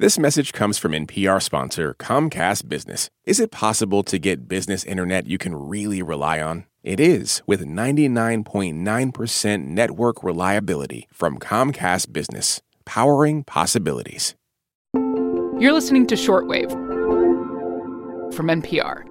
This message comes from NPR sponsor Comcast Business. Is it possible to get business internet you can really rely on? It is with 99.9% network reliability from Comcast Business, powering possibilities. You're listening to Shortwave from NPR.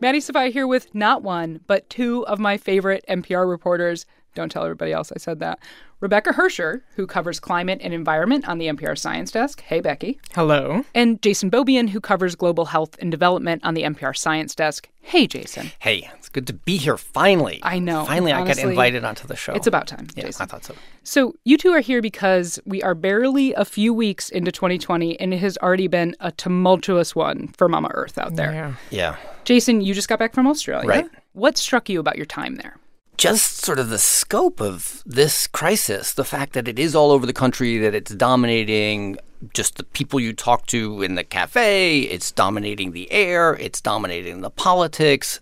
Maddie Sofia here with not one, but two of my favorite NPR reporters. Don't tell everybody else I said that. Rebecca Hersher, who covers climate and environment on the NPR Science Desk. Hey, Becky. Hello. And Jason Beaubien, who covers global health and development on the NPR Science Desk. Hey, Jason. Hey, it's good to be here finally. I know. Finally, Honestly, I got invited onto the show. It's about time, yeah, Jason. I thought so. So, you two are here because we are barely a few weeks into 2020, and it has already been a tumultuous one for Mama Earth out there. Yeah. Yeah. Jason, you just got back from Australia. Right. What struck you about your time there? Just sort of the scope of this crisis, the fact that it is all over the country, that it's dominating just the people you talk to in the cafe, it's dominating the air, it's dominating the politics.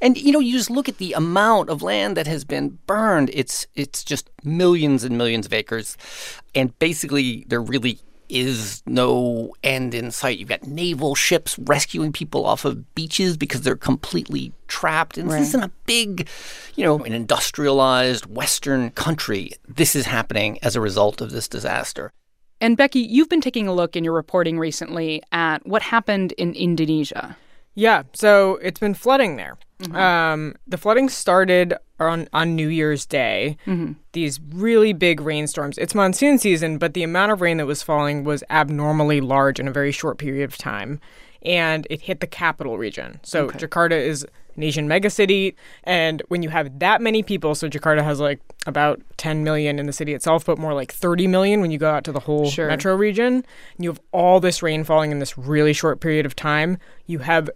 And you know, you just look at the amount of land that has been burned. It's it's just millions and millions of acres. And basically there really is no end in sight. You've got naval ships rescuing people off of beaches because they're completely trapped. And this isn't a big, you know, an industrialized Western country. This is happening as a result of this disaster. And Becky, you've been taking a look in your reporting recently at what happened in Indonesia. Yeah. So it's been flooding there. Um, the flooding started on, on New Year's Day. These really big rainstorms. It's monsoon season, but the amount of rain that was falling was abnormally large in a very short period of time. And it hit the capital region. So Jakarta is an Asian megacity. And when you have that many people, so Jakarta has like about 10 million in the city itself, but more like 30 million when you go out to the whole Sure. metro region, and you have all this rain falling in this really short period of time, you have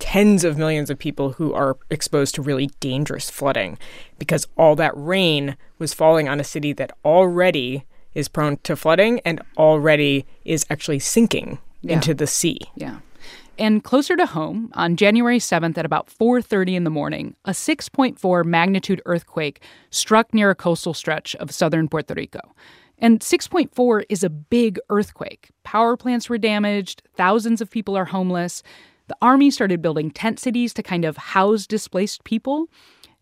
tens of millions of people who are exposed to really dangerous flooding because all that rain was falling on a city that already is prone to flooding and already is actually sinking Yeah. into the sea. Yeah. And closer to home, on January 7th at about 4:30 in the morning, a 6.4 magnitude earthquake struck near a coastal stretch of southern Puerto Rico. And 6.4 is a big earthquake. Power plants were damaged, thousands of people are homeless. The army started building tent cities to kind of house displaced people.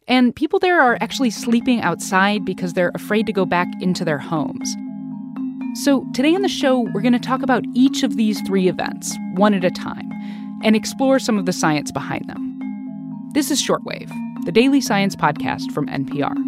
And people there are actually sleeping outside because they're afraid to go back into their homes. So, today on the show, we're going to talk about each of these three events, one at a time, and explore some of the science behind them. This is Shortwave, the daily science podcast from NPR.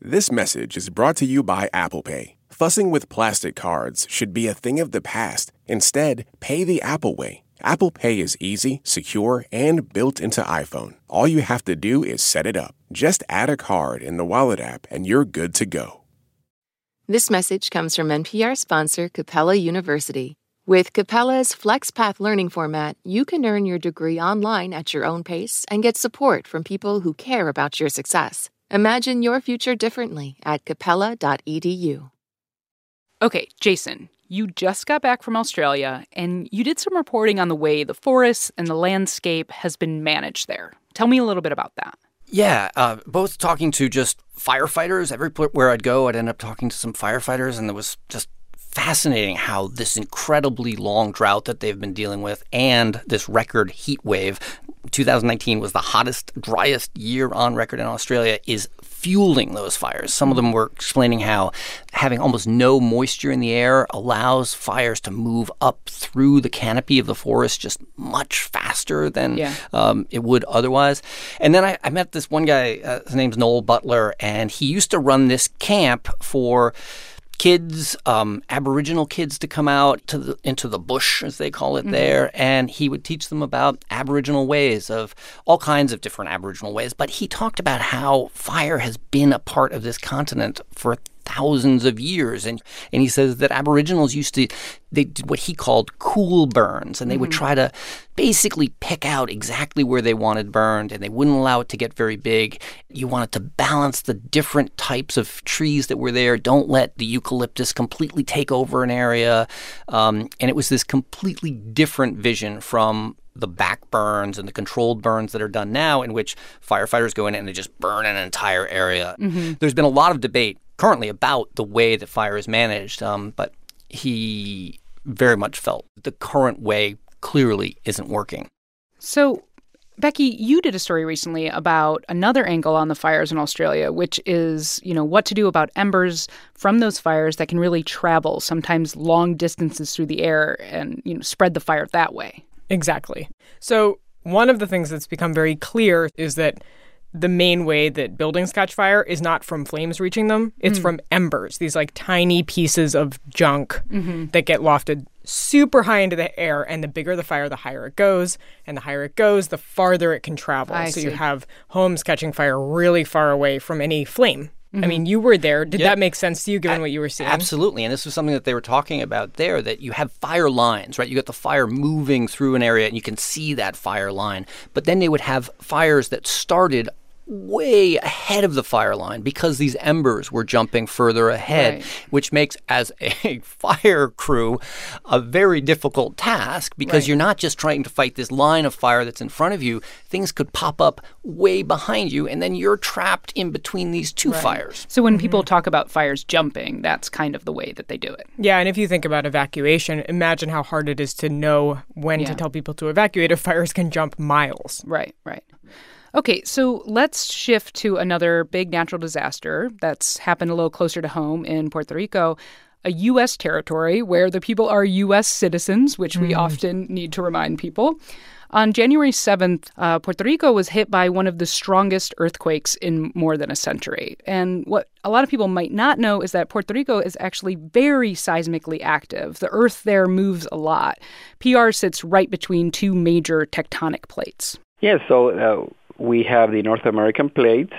This message is brought to you by Apple Pay. Fussing with plastic cards should be a thing of the past. Instead, pay the Apple way. Apple Pay is easy, secure, and built into iPhone. All you have to do is set it up. Just add a card in the Wallet app and you're good to go. This message comes from NPR sponsor Capella University. With Capella's FlexPath learning format, you can earn your degree online at your own pace and get support from people who care about your success. Imagine your future differently at capella.edu. Okay, Jason, you just got back from Australia and you did some reporting on the way the forests and the landscape has been managed there. Tell me a little bit about that. Yeah, uh, both talking to just firefighters. Everywhere I'd go, I'd end up talking to some firefighters, and there was just fascinating how this incredibly long drought that they've been dealing with and this record heat wave 2019 was the hottest driest year on record in australia is fueling those fires some of them were explaining how having almost no moisture in the air allows fires to move up through the canopy of the forest just much faster than Yeah. um, it would otherwise. And then I, I met this one guy, uh, his name's Noel Butler, and he used to run this camp for kids, um, Aboriginal kids, to come out to the, into the bush, as they call it mm-hmm. there, and he would teach them about Aboriginal ways of all kinds of different Aboriginal ways. But he talked about how fire has been a part of this continent for thousands of years. And and he says that Aboriginals used to they did what he called cool burns, and they mm-hmm. would try to basically pick out exactly where they wanted burned, and they wouldn't allow it to get very big. You wanted to balance the different types of trees that were there. Don't let the eucalyptus completely take over an area. Um, and it was this completely different vision from the back burns and the controlled burns that are done now, in which firefighters go in and they just burn an entire area. Mm-hmm. There's been a lot of debate currently about the way that fire is managed, um, but he very much felt the current way clearly isn't working. So, Becky, you did a story recently about another angle on the fires in Australia, which is, you know, what to do about embers from those fires that can really travel sometimes long distances through the air and, you know, spread the fire that way. Exactly. So, one of the things that's become very clear is that the main way that buildings catch fire is not from flames reaching them, it's mm. from embers, these like tiny pieces of junk mm-hmm. that get lofted super high into the air. And the bigger the fire, the higher it goes. And the higher it goes, the farther it can travel. I so see. you have homes catching fire really far away from any flame. Mm-hmm. I mean, you were there. Did that make sense to you given a- what you were seeing? Absolutely. And this was something that they were talking about there that you have fire lines, right? You got the fire moving through an area and you can see that fire line. But then they would have fires that started way ahead of the fire line because these embers were jumping further ahead, right. which makes, as a fire crew, a very difficult task because right. you're not just trying to fight this line of fire that's in front of you. Things could pop up way behind you, and then you're trapped in between these two right. fires. So when mm-hmm. people talk about fires jumping, that's kind of the way that they do it. Yeah, and if you think about evacuation, imagine how hard it is to know when yeah. to tell people to evacuate if fires can jump miles. Right, right. Okay, so let's shift to another big natural disaster that's happened a little closer to home in Puerto Rico, a U.S. territory where the people are U.S. citizens, which mm. we often need to remind people. On January 7th, uh, Puerto Rico was hit by one of the strongest earthquakes in more than a century. And what a lot of people might not know is that Puerto Rico is actually very seismically active. The earth there moves a lot. PR sits right between two major tectonic plates. Yeah, so uh, we have the North American plate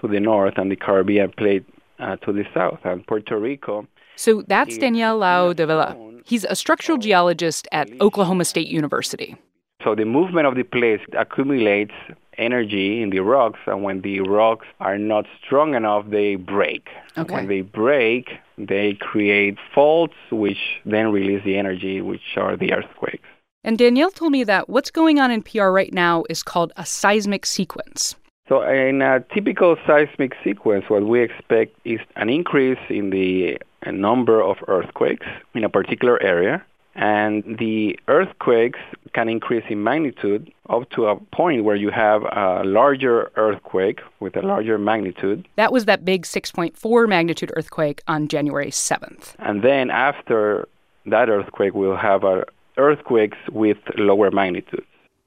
to the north and the Caribbean plate uh, to the south, and Puerto Rico. So that's Daniel Laó-Dávila. He's a structural geologist at Oklahoma State University. So the movement of the plates accumulates energy in the rocks, and when the rocks are not strong enough, they break. Okay. When they break, they create faults, which then release the energy, which are the earthquakes. And Danielle told me that what's going on in PR right now is called a seismic sequence. So, in a typical seismic sequence, what we expect is an increase in the uh, number of earthquakes in a particular area. And the earthquakes can increase in magnitude up to a point where you have a larger earthquake with a larger magnitude. That was that big 6.4 magnitude earthquake on January 7th. And then after that earthquake, we'll have a earthquakes with lower magnitudes.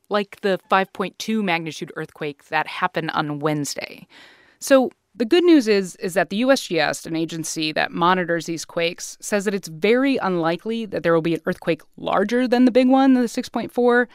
Like the 5.2 magnitude earthquake that happened on Wednesday. So the good news is is that the USGS, an agency that monitors these quakes, says that it's very unlikely that there will be an earthquake larger than the big one, the 6.4,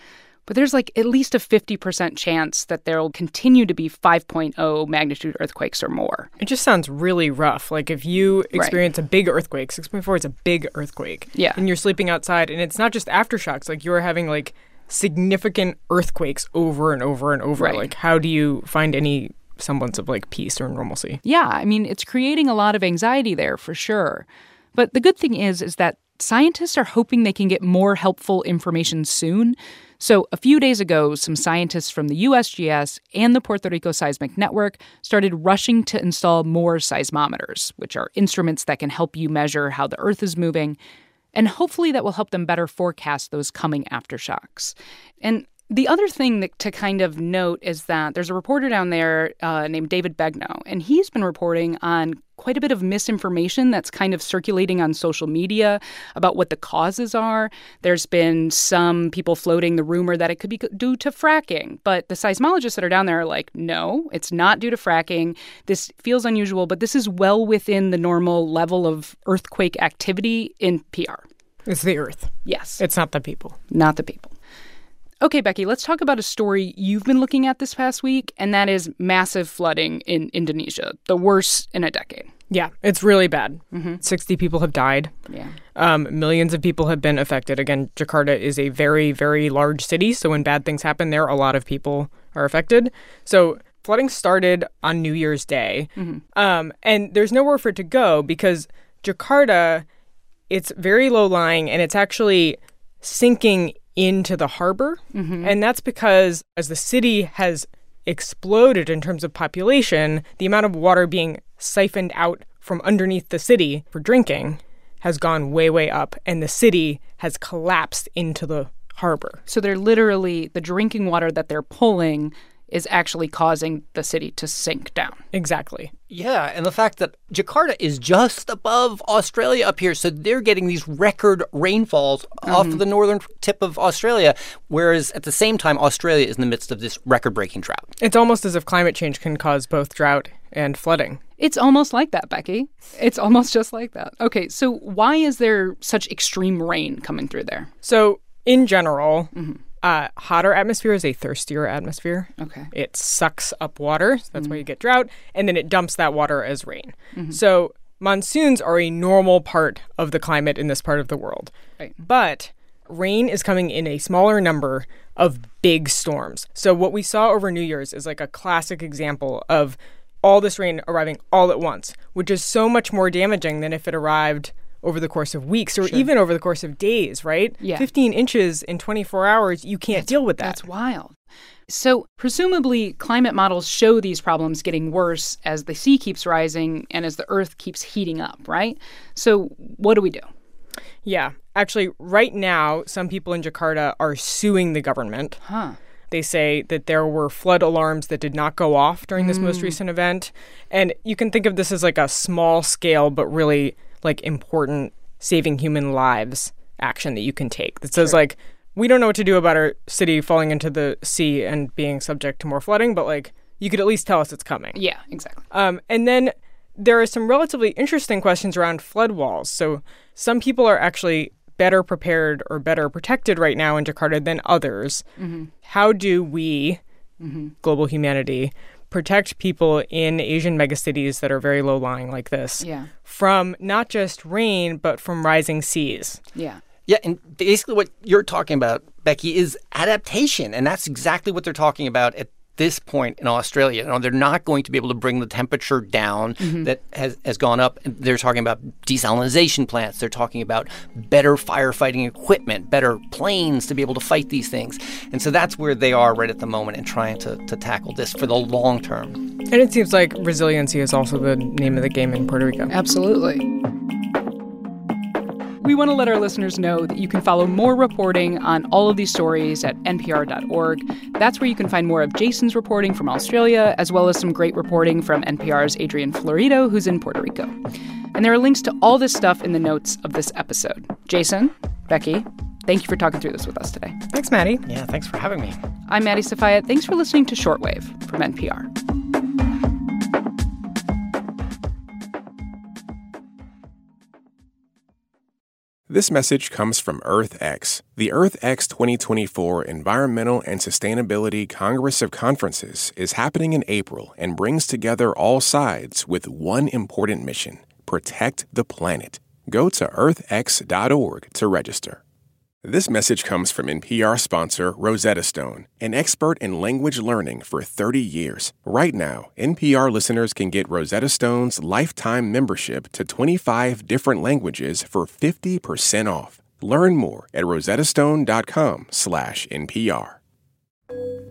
but there's like at least a 50% chance that there will continue to be 5.0 magnitude earthquakes or more. It just sounds really rough. Like if you experience right. a big earthquake, 6.4 is a big earthquake. Yeah. And you're sleeping outside, and it's not just aftershocks, like you're having like significant earthquakes over and over and over. Right. Like, how do you find any semblance of like peace or normalcy? Yeah. I mean, it's creating a lot of anxiety there for sure. But the good thing is, is that scientists are hoping they can get more helpful information soon so, a few days ago, some scientists from the USGS and the Puerto Rico Seismic Network started rushing to install more seismometers, which are instruments that can help you measure how the Earth is moving. And hopefully, that will help them better forecast those coming aftershocks. And the other thing that, to kind of note is that there's a reporter down there uh, named David Begnaud, and he's been reporting on quite a bit of misinformation that's kind of circulating on social media about what the causes are. There's been some people floating the rumor that it could be due to fracking, but the seismologists that are down there are like, no, it's not due to fracking. This feels unusual, but this is well within the normal level of earthquake activity in PR. It's the earth. Yes. It's not the people. Not the people. Okay, Becky, let's talk about a story you've been looking at this past week, and that is massive flooding in Indonesia, the worst in a decade. Yeah, it's really bad. Mm-hmm. 60 people have died. Yeah. Um, millions of people have been affected. Again, Jakarta is a very, very large city. So when bad things happen there, a lot of people are affected. So flooding started on New Year's Day. Mm-hmm. Um, and there's nowhere for it to go because Jakarta, it's very low lying and it's actually sinking into the harbor. Mm-hmm. And that's because as the city has exploded in terms of population, the amount of water being siphoned out from underneath the city for drinking has gone way, way up, and the city has collapsed into the harbor. So they're literally the drinking water that they're pulling is actually causing the city to sink down. Exactly. Yeah, and the fact that Jakarta is just above Australia up here, so they're getting these record rainfalls mm-hmm. off the northern tip of Australia, whereas at the same time, Australia is in the midst of this record breaking drought. It's almost as if climate change can cause both drought and flooding. It's almost like that, Becky. It's almost just like that. Okay, so why is there such extreme rain coming through there? So, in general, mm-hmm uh, hotter atmosphere is a thirstier atmosphere. Okay. It sucks up water. So that's mm-hmm. why you get drought. And then it dumps that water as rain. Mm-hmm. So monsoons are a normal part of the climate in this part of the world. Right. But rain is coming in a smaller number of big storms. So what we saw over New Year's is like a classic example of all this rain arriving all at once, which is so much more damaging than if it arrived over the course of weeks or sure. even over the course of days, right? Yeah. 15 inches in 24 hours, you can't that's, deal with that. That's wild. So, presumably, climate models show these problems getting worse as the sea keeps rising and as the earth keeps heating up, right? So, what do we do? Yeah. Actually, right now, some people in Jakarta are suing the government. Huh. They say that there were flood alarms that did not go off during this mm. most recent event. And you can think of this as like a small scale, but really like important saving human lives action that you can take that says sure. like we don't know what to do about our city falling into the sea and being subject to more flooding, but like you could at least tell us it's coming. Yeah, exactly. Um, and then there are some relatively interesting questions around flood walls. So some people are actually better prepared or better protected right now in Jakarta than others. Mm-hmm. How do we, mm-hmm. global humanity, protect people in Asian megacities that are very low lying like this yeah. from not just rain, but from rising seas. Yeah. Yeah, and basically what you're talking about, Becky, is adaptation. And that's exactly what they're talking about at this point in Australia. You know, they're not going to be able to bring the temperature down mm-hmm. that has, has gone up. They're talking about desalination plants. They're talking about better firefighting equipment, better planes to be able to fight these things. And so that's where they are right at the moment in trying to, to tackle this for the long term. And it seems like resiliency is also the name of the game in Puerto Rico. Absolutely. We want to let our listeners know that you can follow more reporting on all of these stories at npr.org. That's where you can find more of Jason's reporting from Australia, as well as some great reporting from NPR's Adrian Florido, who's in Puerto Rico. And there are links to all this stuff in the notes of this episode. Jason, Becky, thank you for talking through this with us today. Thanks, Maddie. Yeah, thanks for having me. I'm Maddie Sofia. Thanks for listening to Shortwave from NPR. This message comes from EarthX. The EarthX 2024 Environmental and Sustainability Congress of Conferences is happening in April and brings together all sides with one important mission protect the planet. Go to earthx.org to register. This message comes from NPR sponsor Rosetta Stone, an expert in language learning for 30 years. Right now, NPR listeners can get Rosetta Stone's lifetime membership to 25 different languages for 50% off. Learn more at rosettastone.com/npr.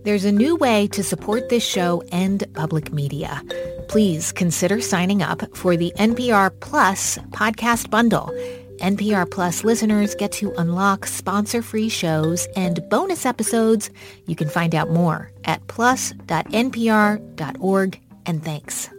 There's a new way to support this show and public media. Please consider signing up for the NPR Plus podcast bundle. NPR Plus listeners get to unlock sponsor-free shows and bonus episodes. You can find out more at plus.npr.org. And thanks.